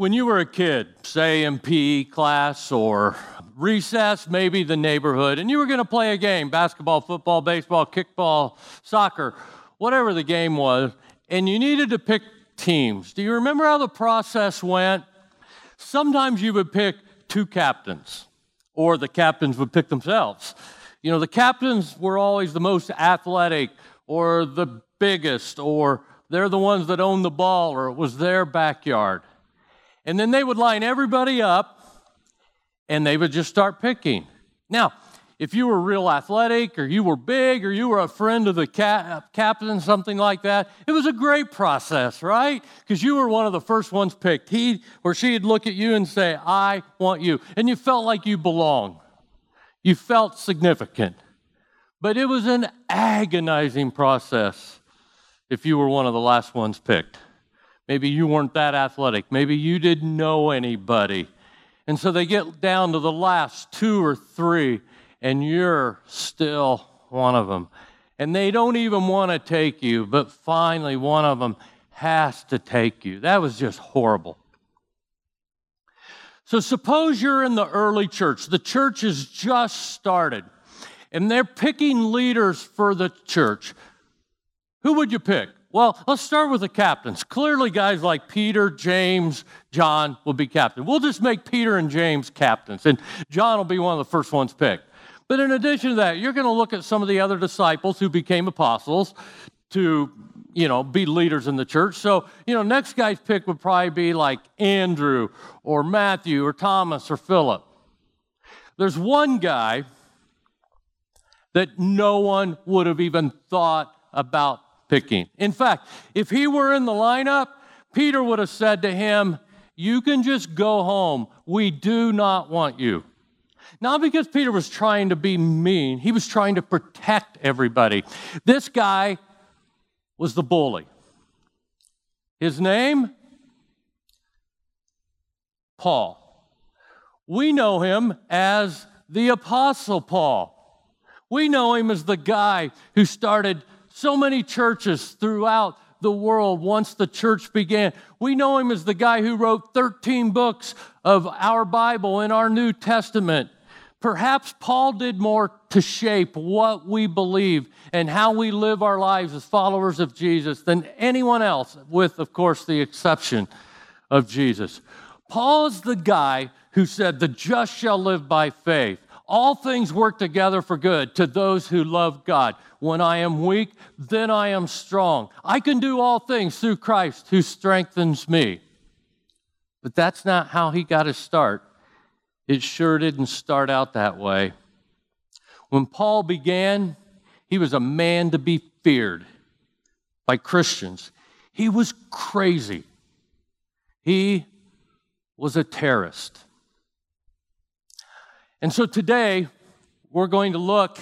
When you were a kid, say in PE class or recess, maybe the neighborhood, and you were going to play a game basketball, football, baseball, kickball, soccer, whatever the game was, and you needed to pick teams. Do you remember how the process went? Sometimes you would pick two captains, or the captains would pick themselves. You know, the captains were always the most athletic, or the biggest, or they're the ones that owned the ball, or it was their backyard. And then they would line everybody up and they would just start picking. Now, if you were real athletic or you were big or you were a friend of the cap- captain, something like that, it was a great process, right? Because you were one of the first ones picked. He or she'd look at you and say, I want you. And you felt like you belonged, you felt significant. But it was an agonizing process if you were one of the last ones picked. Maybe you weren't that athletic. Maybe you didn't know anybody. And so they get down to the last two or three, and you're still one of them. And they don't even want to take you, but finally one of them has to take you. That was just horrible. So suppose you're in the early church. The church has just started, and they're picking leaders for the church. Who would you pick? Well, let's start with the captains. Clearly, guys like Peter, James, John will be captain. We'll just make Peter and James captains, and John will be one of the first ones picked. But in addition to that, you're going to look at some of the other disciples who became apostles to, you know, be leaders in the church. So, you know, next guy's pick would probably be like Andrew or Matthew or Thomas or Philip. There's one guy that no one would have even thought about picking. In fact, if he were in the lineup, Peter would have said to him, You can just go home. We do not want you. Not because Peter was trying to be mean, he was trying to protect everybody. This guy was the bully. His name? Paul. We know him as the Apostle Paul. We know him as the guy who started so many churches throughout the world once the church began. We know him as the guy who wrote 13 books of our Bible in our New Testament. Perhaps Paul did more to shape what we believe and how we live our lives as followers of Jesus than anyone else, with, of course, the exception of Jesus. Paul is the guy who said, The just shall live by faith. All things work together for good to those who love God. When I am weak, then I am strong. I can do all things through Christ who strengthens me. But that's not how he got his start. It sure didn't start out that way. When Paul began, he was a man to be feared by Christians. He was crazy. He was a terrorist. And so today, we're going to look,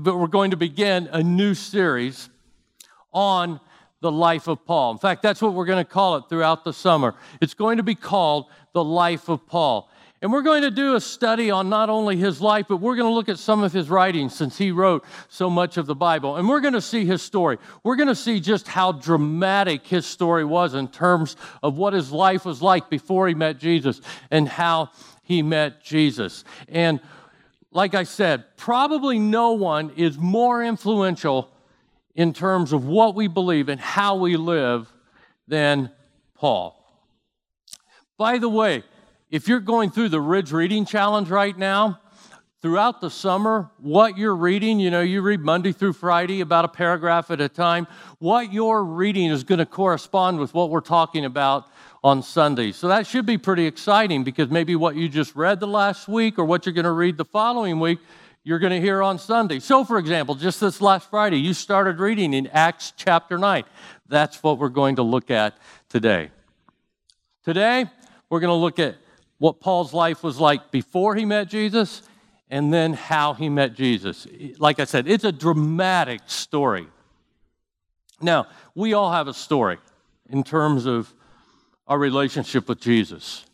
but we're going to begin a new series on the life of Paul. In fact, that's what we're going to call it throughout the summer. It's going to be called the life of Paul. And we're going to do a study on not only his life, but we're going to look at some of his writings since he wrote so much of the Bible. And we're going to see his story. We're going to see just how dramatic his story was in terms of what his life was like before he met Jesus and how he met Jesus. And like I said, probably no one is more influential in terms of what we believe and how we live than Paul. By the way, if you're going through the Ridge Reading Challenge right now, throughout the summer, what you're reading, you know, you read Monday through Friday about a paragraph at a time, what you're reading is going to correspond with what we're talking about on Sunday. So that should be pretty exciting because maybe what you just read the last week or what you're going to read the following week, you're going to hear on Sunday. So, for example, just this last Friday, you started reading in Acts chapter 9. That's what we're going to look at today. Today, we're going to look at what Paul's life was like before he met Jesus and then how he met Jesus. Like I said, it's a dramatic story. Now, we all have a story in terms of our relationship with Jesus.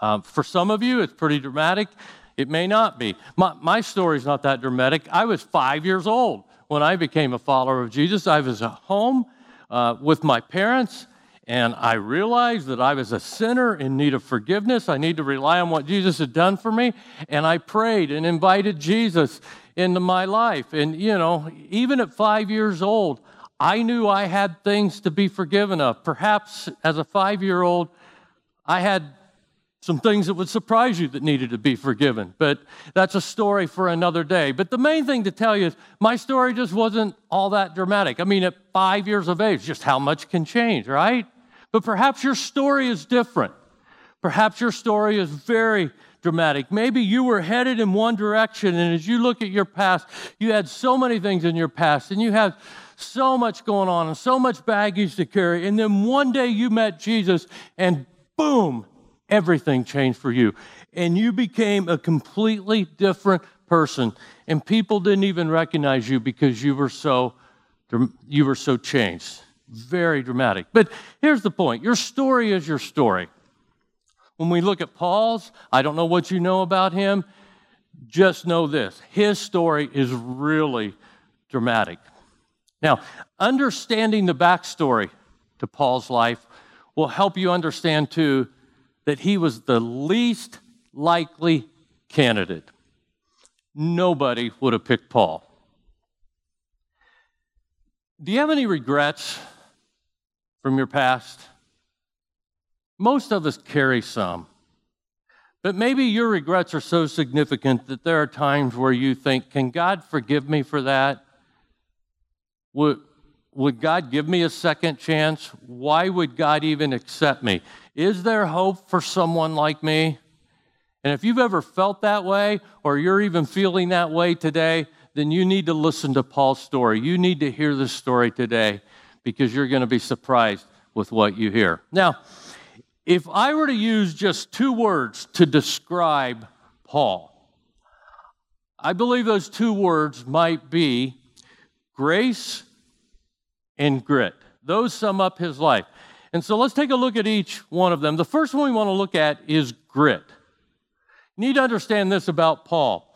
Uh, for some of you, it's pretty dramatic. It may not be. My, my story's not that dramatic. I was five years old when I became a follower of Jesus. I was at home uh, with my parents, and I realized that I was a sinner in need of forgiveness. I need to rely on what Jesus had done for me. And I prayed and invited Jesus into my life. And, you know, even at five years old, I knew I had things to be forgiven of. Perhaps as a five year old, I had some things that would surprise you that needed to be forgiven. But that's a story for another day. But the main thing to tell you is my story just wasn't all that dramatic. I mean, at five years of age, just how much can change, right? But perhaps your story is different. Perhaps your story is very dramatic. Maybe you were headed in one direction, and as you look at your past, you had so many things in your past, and you had so much going on and so much baggage to carry. And then one day you met Jesus, and boom, everything changed for you. And you became a completely different person. And people didn't even recognize you because you were so you were so changed. Very dramatic. But here's the point. Your story is your story. When we look at Paul's, I don't know what you know about him. Just know this his story is really dramatic. Now, understanding the backstory to Paul's life will help you understand, too, that he was the least likely candidate. Nobody would have picked Paul. Do you have any regrets from your past? Most of us carry some. But maybe your regrets are so significant that there are times where you think, Can God forgive me for that? Would, would God give me a second chance? Why would God even accept me? Is there hope for someone like me? And if you've ever felt that way, or you're even feeling that way today, then you need to listen to Paul's story. You need to hear this story today because you're going to be surprised with what you hear. Now, if I were to use just two words to describe Paul, I believe those two words might be grace and grit. Those sum up his life. And so let's take a look at each one of them. The first one we want to look at is grit. You need to understand this about Paul.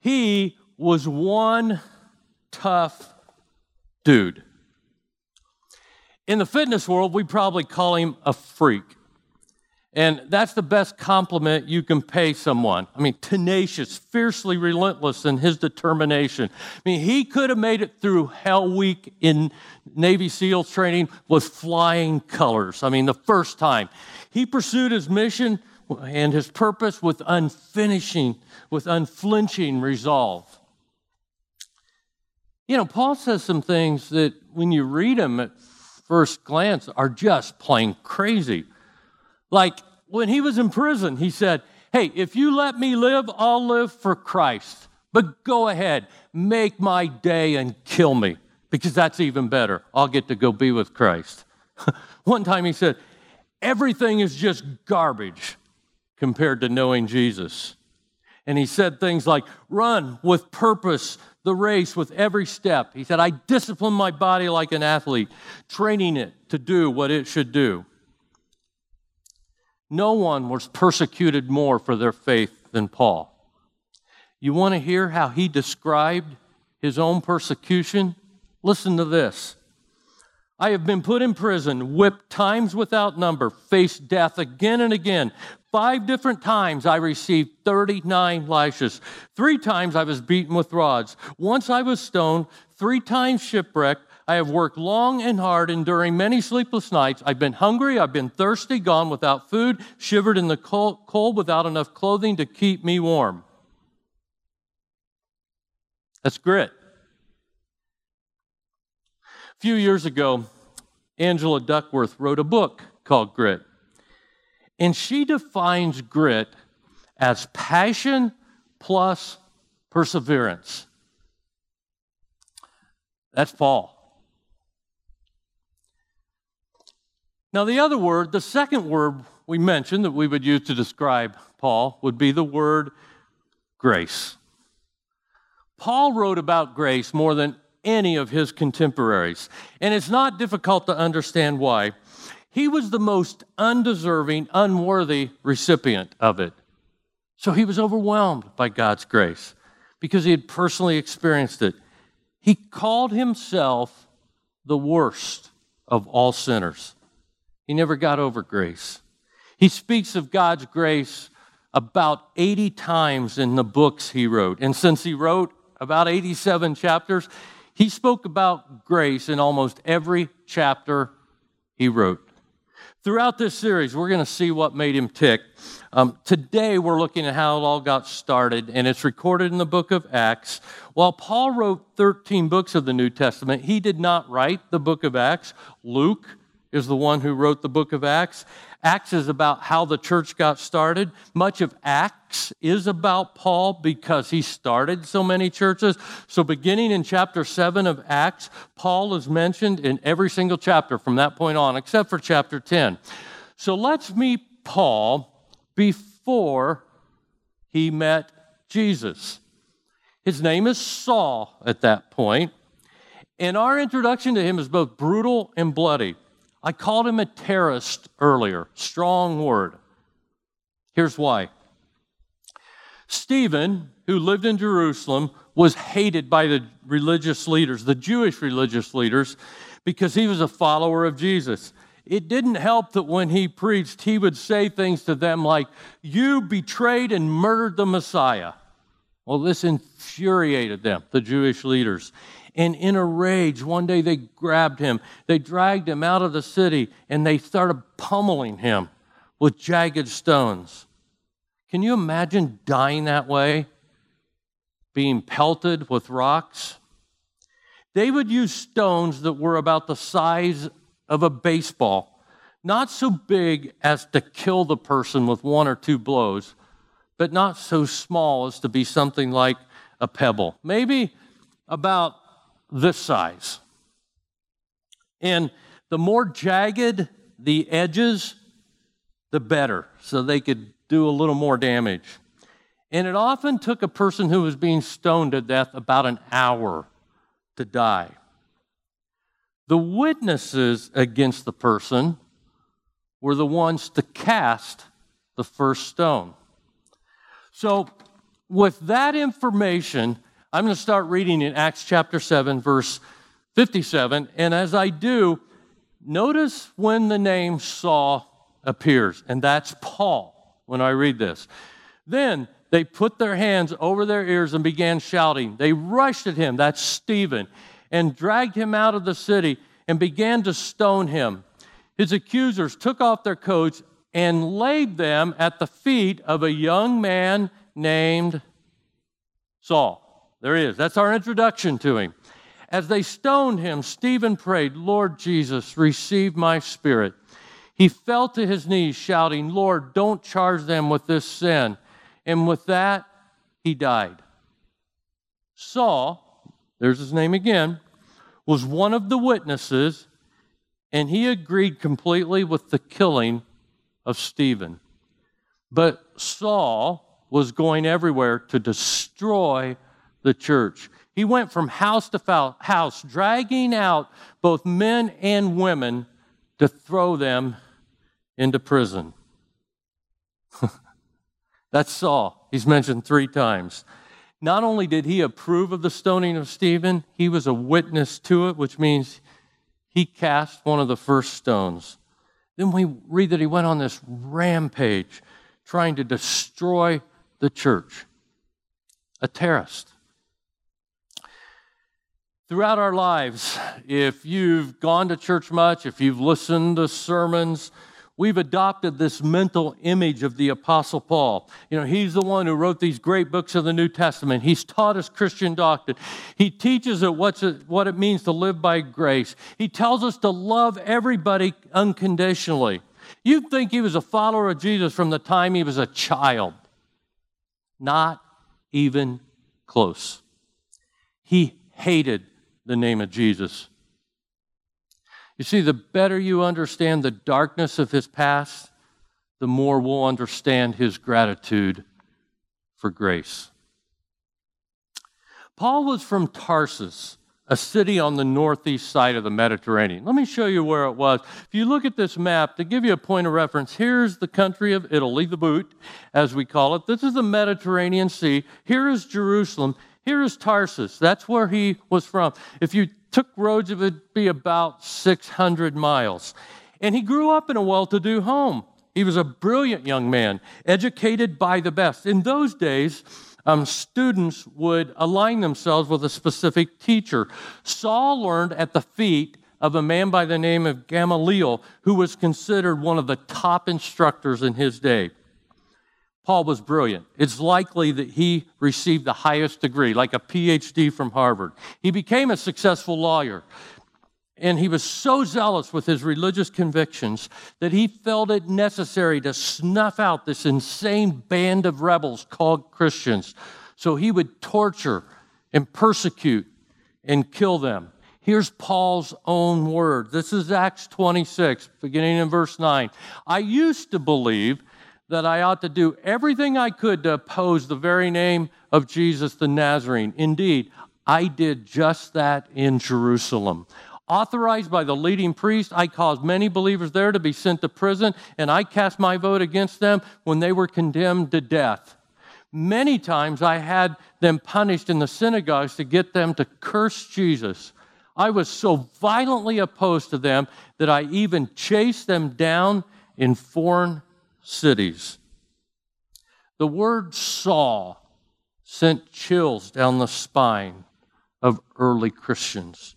He was one tough dude. In the fitness world, we probably call him a freak. And that's the best compliment you can pay someone. I mean, tenacious, fiercely relentless in his determination. I mean, he could have made it through Hell Week in Navy SEALs training with flying colors. I mean, the first time. He pursued his mission and his purpose with unfinishing, with unflinching resolve. You know, Paul says some things that when you read them at first glance are just plain crazy. Like when he was in prison, he said, Hey, if you let me live, I'll live for Christ. But go ahead, make my day and kill me, because that's even better. I'll get to go be with Christ. One time he said, Everything is just garbage compared to knowing Jesus. And he said things like, Run with purpose the race with every step. He said, I discipline my body like an athlete, training it to do what it should do. No one was persecuted more for their faith than Paul. You want to hear how he described his own persecution? Listen to this. I have been put in prison, whipped times without number, faced death again and again. Five different times I received 39 lashes. Three times I was beaten with rods. Once I was stoned, three times shipwrecked. I have worked long and hard, enduring many sleepless nights. I've been hungry, I've been thirsty, gone without food, shivered in the cold, without enough clothing to keep me warm. That's grit. A few years ago, Angela Duckworth wrote a book called Grit. And she defines grit as passion plus perseverance. That's Paul. Now, the other word, the second word we mentioned that we would use to describe Paul would be the word grace. Paul wrote about grace more than any of his contemporaries, and it's not difficult to understand why. He was the most undeserving, unworthy recipient of it. So he was overwhelmed by God's grace because he had personally experienced it. He called himself the worst of all sinners. He never got over grace. He speaks of God's grace about 80 times in the books he wrote. And since he wrote about 87 chapters, he spoke about grace in almost every chapter he wrote. Throughout this series, we're going to see what made him tick. Um, today, we're looking at how it all got started, and it's recorded in the book of Acts. While Paul wrote 13 books of the New Testament, he did not write the book of Acts. Luke is the one who wrote the book of Acts. Acts is about how the church got started. Much of Acts is about Paul because he started so many churches. So, beginning in chapter 7 of Acts, Paul is mentioned in every single chapter from that point on, except for chapter 10. So, let's meet Paul before he met Jesus. His name is Saul at that point, and our introduction to him is both brutal and bloody. I called him a terrorist earlier. Strong word. Here's why. Stephen, who lived in Jerusalem, was hated by the religious leaders, the Jewish religious leaders, because he was a follower of Jesus. It didn't help that when he preached, he would say things to them like, You betrayed and murdered the Messiah. Well, this infuriated them, the Jewish leaders. And in a rage, one day they grabbed him, they dragged him out of the city, and they started pummeling him with jagged stones. Can you imagine dying that way? Being pelted with rocks? They would use stones that were about the size of a baseball, not so big as to kill the person with one or two blows, but not so small as to be something like a pebble. Maybe about this size. And the more jagged the edges, the better, so they could do a little more damage. And it often took a person who was being stoned to death about an hour to die. The witnesses against the person were the ones to cast the first stone. So, with that information, I'm going to start reading in Acts chapter 7, verse 57. And as I do, notice when the name Saul appears, and that's Paul when I read this. Then they put their hands over their ears and began shouting. They rushed at him, that's Stephen, and dragged him out of the city and began to stone him. His accusers took off their coats and laid them at the feet of a young man named Saul. There he is. That's our introduction to him. As they stoned him, Stephen prayed, Lord Jesus, receive my spirit. He fell to his knees, shouting, Lord, don't charge them with this sin. And with that, he died. Saul, there's his name again, was one of the witnesses, and he agreed completely with the killing of Stephen. But Saul was going everywhere to destroy the church. He went from house to house, dragging out both men and women to throw them into prison. That's Saul. He's mentioned three times. Not only did he approve of the stoning of Stephen, he was a witness to it, which means he cast one of the first stones. Then we read that he went on this rampage trying to destroy the church, a terrorist throughout our lives, if you've gone to church much, if you've listened to sermons, we've adopted this mental image of the Apostle Paul. You know, he's the one who wrote these great books of the New Testament. He's taught us Christian doctrine. He teaches us what's it, what it means to live by grace. He tells us to love everybody unconditionally. You'd think he was a follower of Jesus from the time he was a child. Not even close. He hated the name of Jesus. You see, the better you understand the darkness of his past, the more we'll understand his gratitude for grace. Paul was from Tarsus, a city on the northeast side of the Mediterranean. Let me show you where it was. If you look at this map, to give you a point of reference, here's the country of Italy, the boot, as we call it. This is the Mediterranean Sea. Here is Jerusalem. Here is Tarsus. That's where he was from. If you took roads, it would be about 600 miles. And he grew up in a well to do home. He was a brilliant young man, educated by the best. In those days, um, students would align themselves with a specific teacher. Saul learned at the feet of a man by the name of Gamaliel, who was considered one of the top instructors in his day. Paul was brilliant. It's likely that he received the highest degree, like a PhD from Harvard. He became a successful lawyer. And he was so zealous with his religious convictions that he felt it necessary to snuff out this insane band of rebels called Christians. So he would torture and persecute and kill them. Here's Paul's own word. This is Acts 26, beginning in verse 9. I used to believe that I ought to do everything I could to oppose the very name of Jesus the Nazarene. Indeed, I did just that in Jerusalem. Authorized by the leading priest, I caused many believers there to be sent to prison, and I cast my vote against them when they were condemned to death. Many times I had them punished in the synagogues to get them to curse Jesus. I was so violently opposed to them that I even chased them down in foreign cities. The word Saul sent chills down the spine of early Christians.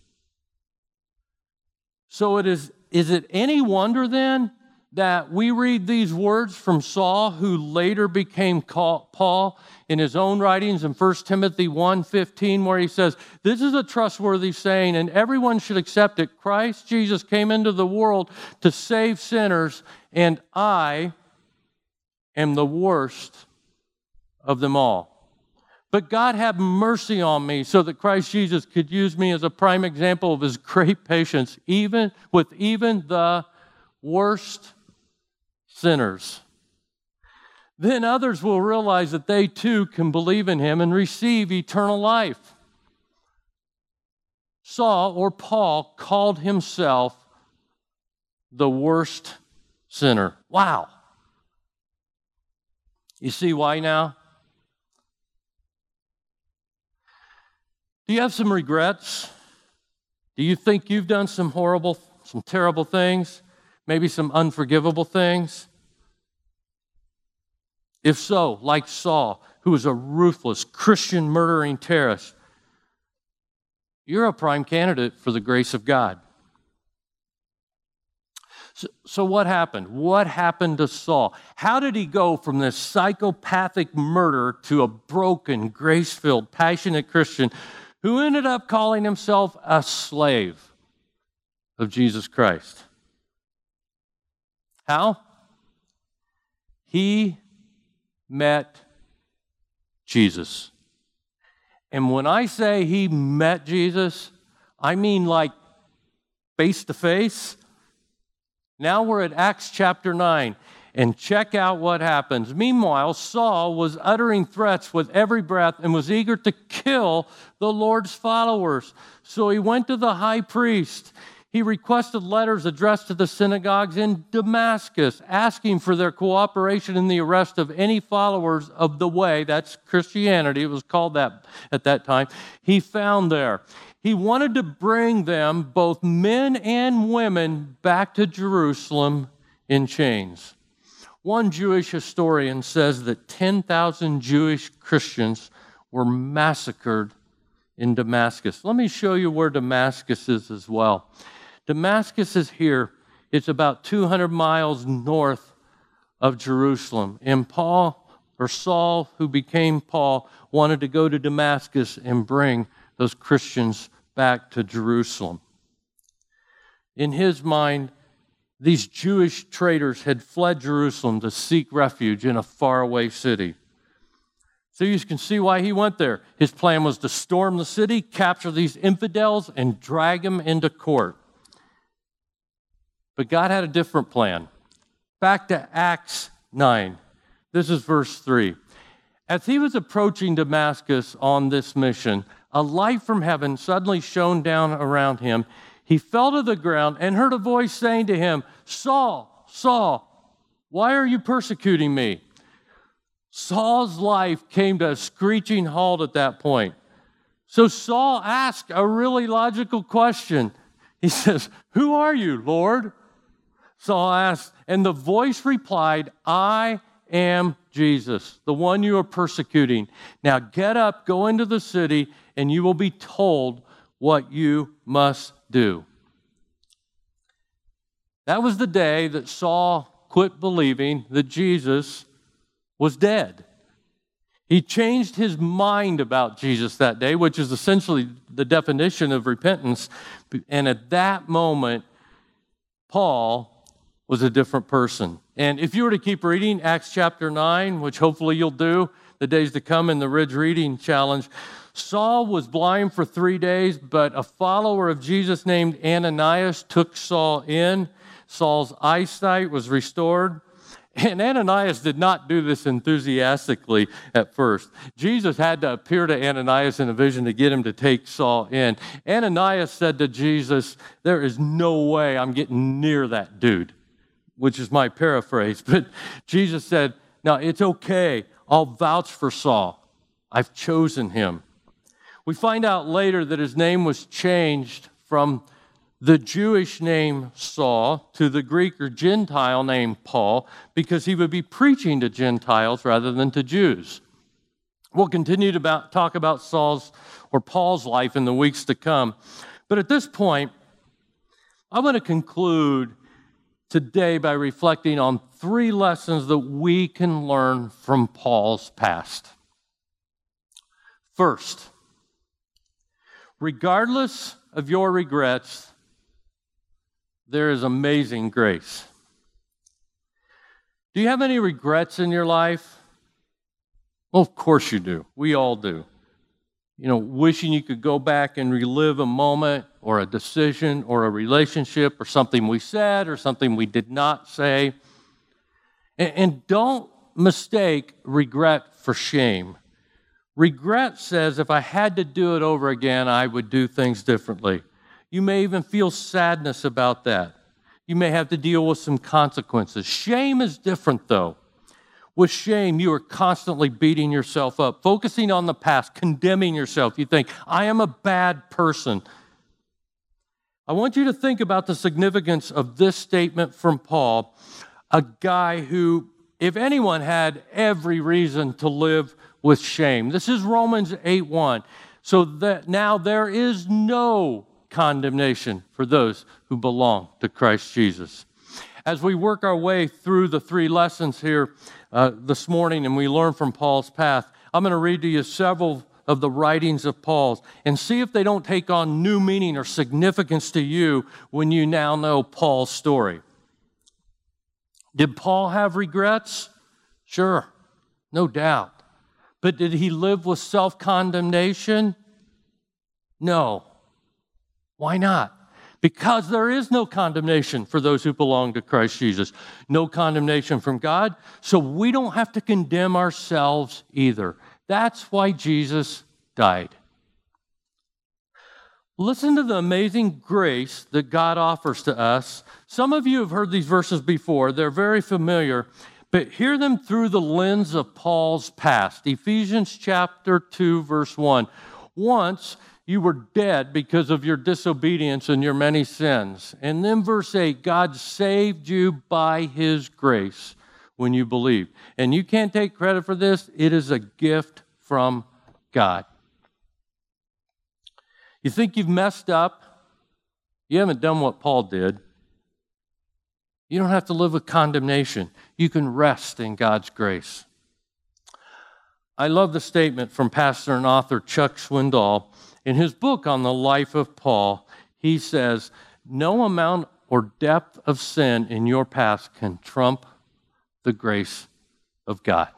So it is, is it any wonder then that we read these words from Saul, who later became Paul in his own writings in 1 Timothy 1:15, where he says, This is a trustworthy saying, and everyone should accept it. Christ Jesus came into the world to save sinners, and I am the worst of them all. But God have mercy on me so that Christ Jesus could use me as a prime example of his great patience, even with even the worst sinners. Then others will realize that they too can believe in him and receive eternal life. Saul or Paul called himself the worst sinner. Wow. You see why now? Do you have some regrets? Do you think you've done some horrible, some terrible things? Maybe some unforgivable things? If so, like Saul, who was a ruthless Christian murdering terrorist, you're a prime candidate for the grace of God. So, so, what happened? What happened to Saul? How did he go from this psychopathic murderer to a broken, grace filled, passionate Christian who ended up calling himself a slave of Jesus Christ. How? He met Jesus. And when I say he met Jesus, I mean like face to face. Now we're at Acts chapter 9 and check out what happens. Meanwhile, Saul was uttering threats with every breath and was eager to kill the Lord's followers. So he went to the high priest. He requested letters addressed to the synagogues in Damascus, asking for their cooperation in the arrest of any followers of the way. That's Christianity, it was called that at that time. He found there. He wanted to bring them, both men and women, back to Jerusalem in chains. One Jewish historian says that 10,000 Jewish Christians were massacred in Damascus. Let me show you where Damascus is as well. Damascus is here. It's about 200 miles north of Jerusalem. And Paul, or Saul, who became Paul, wanted to go to Damascus and bring those Christians back to Jerusalem. In his mind, these Jewish traders had fled Jerusalem to seek refuge in a faraway city. So you can see why he went there. His plan was to storm the city, capture these infidels, and drag them into court. But God had a different plan. Back to Acts 9. This is verse 3. As he was approaching Damascus on this mission, a light from heaven suddenly shone down around him he fell to the ground and heard a voice saying to him, Saul, Saul, why are you persecuting me? Saul's life came to a screeching halt at that point. So Saul asked a really logical question. He says, Who are you, Lord? Saul asked, and the voice replied, I am Jesus, the one you are persecuting. Now get up, go into the city, and you will be told what you must do. That was the day that Saul quit believing that Jesus was dead. He changed his mind about Jesus that day, which is essentially the definition of repentance. And at that moment, Paul was a different person. And if you were to keep reading Acts chapter 9, which hopefully you'll do the days to come in the Ridge Reading Challenge, Saul was blind for three days, but a follower of Jesus named Ananias took Saul in. Saul's eyesight was restored. And Ananias did not do this enthusiastically at first. Jesus had to appear to Ananias in a vision to get him to take Saul in. Ananias said to Jesus, There is no way I'm getting near that dude, which is my paraphrase. But Jesus said, Now it's okay. I'll vouch for Saul. I've chosen him. We find out later that his name was changed from the Jewish name Saul to the Greek or Gentile name Paul because he would be preaching to Gentiles rather than to Jews. We'll continue to about, talk about Saul's or Paul's life in the weeks to come. But at this point, I want to conclude today by reflecting on three lessons that we can learn from Paul's past. First, regardless of your regrets, there is amazing grace. Do you have any regrets in your life? Well, of course you do. We all do. You know, wishing you could go back and relive a moment or a decision or a relationship or something we said or something we did not say. And, don't mistake regret for shame. Regret says if I had to do it over again, I would do things differently. You may even feel sadness about that. You may have to deal with some consequences. Shame is different, though. With shame, you are constantly beating yourself up, focusing on the past, condemning yourself. You think, I am a bad person. I want you to think about the significance of this statement from Paul, a guy who, if anyone had every reason to live with shame. This is Romans 8 1. So that now there is no condemnation for those who belong to Christ Jesus. As we work our way through the three lessons here uh, this morning and we learn from Paul's path, I'm going to read to you several of the writings of Paul's and see if they don't take on new meaning or significance to you when you now know Paul's story. Did Paul have regrets? Sure, no doubt. But did he live with self condemnation? No. Why not? Because there is no condemnation for those who belong to Christ Jesus. No condemnation from God, so we don't have to condemn ourselves either. That's why Jesus died. Listen to the amazing grace that God offers to us. Some of you have heard these verses before, they're very familiar, but hear them through the lens of Paul's past. Ephesians chapter 2, verse 1. Once, you were dead because of your disobedience and your many sins. And then verse 8 God saved you by his grace when you believed. And you can't take credit for this, it is a gift from God. You think you've messed up? You haven't done what Paul did. You don't have to live with condemnation. You can rest in God's grace. I love the statement from pastor and author Chuck Swindoll in his book on the life of Paul, he says, No amount or depth of sin in your past can trump the grace of God.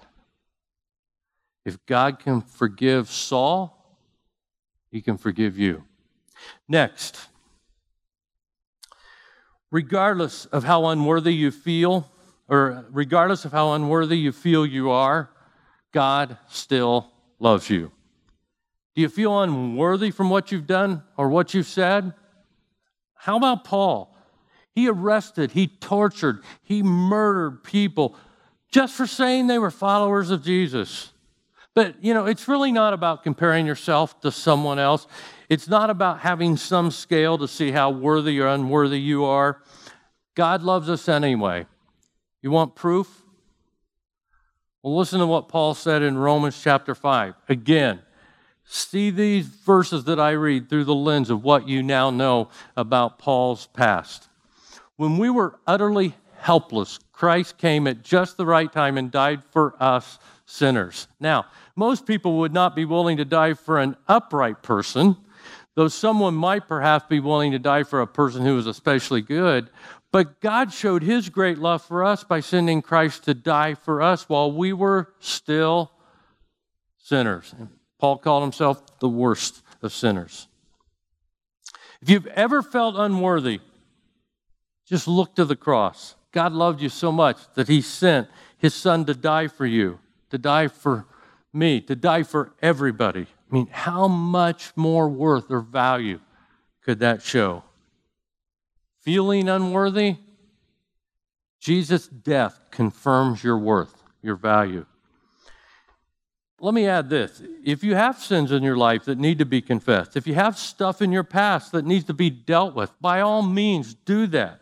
If God can forgive Saul, he can forgive you. Next, regardless of how unworthy you feel, or regardless of how unworthy you feel you are, God still loves you. Do you feel unworthy from what you've done or what you've said? How about Paul? He arrested, he tortured, he murdered people just for saying they were followers of Jesus. But, you know, it's really not about comparing yourself to someone else. It's not about having some scale to see how worthy or unworthy you are. God loves us anyway. You want proof? Well, listen to what Paul said in Romans chapter 5. Again, see these verses that I read through the lens of what you now know about Paul's past. When we were utterly helpless, Christ came at just the right time and died for us sinners. Now, most people would not be willing to die for an upright person, though someone might perhaps be willing to die for a person who is especially good. But God showed his great love for us by sending Christ to die for us while we were still sinners. And Paul called himself the worst of sinners. If you've ever felt unworthy, just look to the cross. God loved you so much that he sent his son to die for you, to die for me, to die for everybody. I mean, how much more worth or value could that show? Feeling unworthy? Jesus' death confirms your worth, your value. Let me add this. If you have sins in your life that need to be confessed, if you have stuff in your past that needs to be dealt with, by all means do that.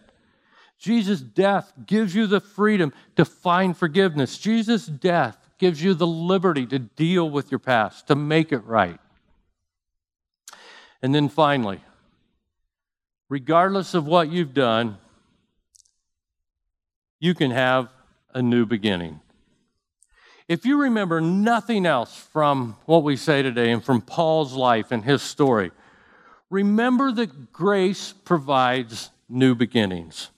Jesus' death gives you the freedom to find forgiveness. Jesus' death gives you the liberty to deal with your past, to make it right. And then finally, regardless of what you've done, you can have a new beginning. If you remember nothing else from what we say today and from Paul's life and his story, remember that grace provides new beginnings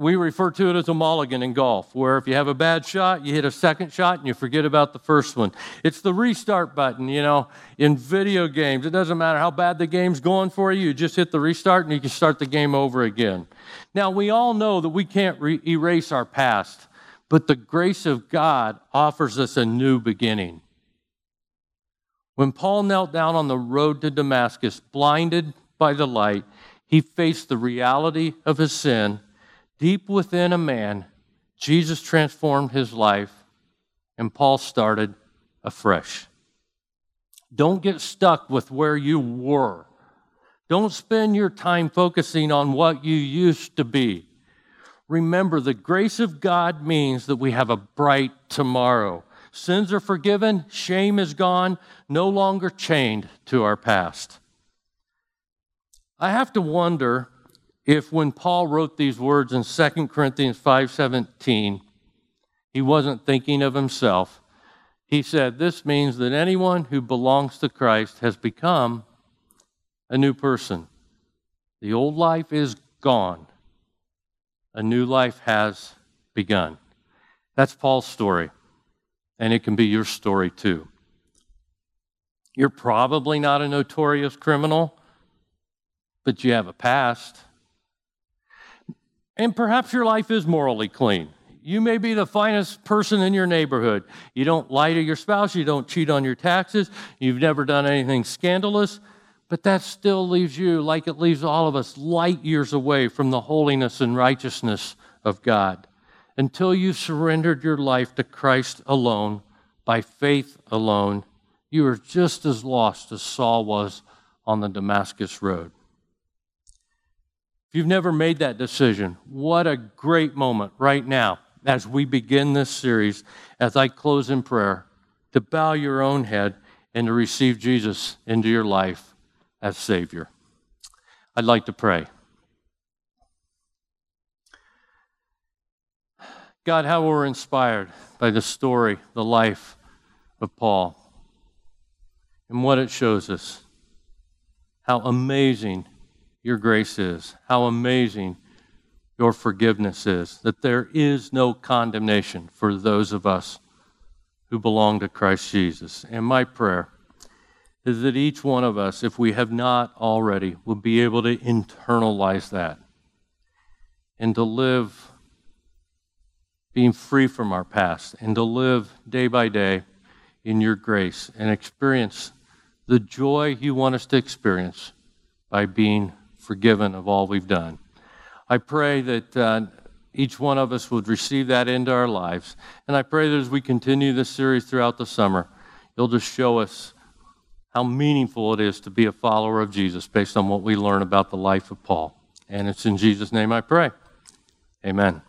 we refer to it as a mulligan in golf, where if you have a bad shot, you hit a second shot and you forget about the first one. It's the restart button, you know, in video games. It doesn't matter how bad the game's going for you, you just hit the restart and you can start the game over again. Now, we all know that we can't re- erase our past, but the grace of God offers us a new beginning. When Paul knelt down on the road to Damascus, blinded by the light, he faced the reality of his sin Deep within a man, Jesus transformed his life, and Paul started afresh. Don't get stuck with where you were. Don't spend your time focusing on what you used to be. Remember, the grace of God means that we have a bright tomorrow. Sins are forgiven, shame is gone, no longer chained to our past. I have to wonder if when Paul wrote these words in 2 Corinthians 5:17, he wasn't thinking of himself. He said, This means that anyone who belongs to Christ has become a new person. The old life is gone, a new life has begun. That's Paul's story, and it can be your story too. You're probably not a notorious criminal, but you have a past. And perhaps your life is morally clean. You may be the finest person in your neighborhood. You don't lie to your spouse, you don't cheat on your taxes, you've never done anything scandalous, but that still leaves you, like it leaves all of us, light years away from the holiness and righteousness of God. Until you've surrendered your life to Christ alone, by faith alone, you are just as lost as Saul was on the Damascus road. If you've never made that decision, what a great moment right now as we begin this series, as I close in prayer, to bow your own head and to receive Jesus into your life as Savior. I'd like to pray. God, how we're inspired by the story, the life of Paul, and what it shows us. How amazing your grace is, how amazing your forgiveness is, that there is no condemnation for those of us who belong to Christ Jesus. And my prayer is that each one of us, if we have not already, will be able to internalize that and to live being free from our past and to live day by day in your grace and experience the joy you want us to experience by being forgiven of all we've done. I pray that uh, each one of us would receive that into our lives. And I pray that as we continue this series throughout the summer, you'll just show us how meaningful it is to be a follower of Jesus based on what we learn about the life of Paul. And it's in Jesus' name I pray. Amen.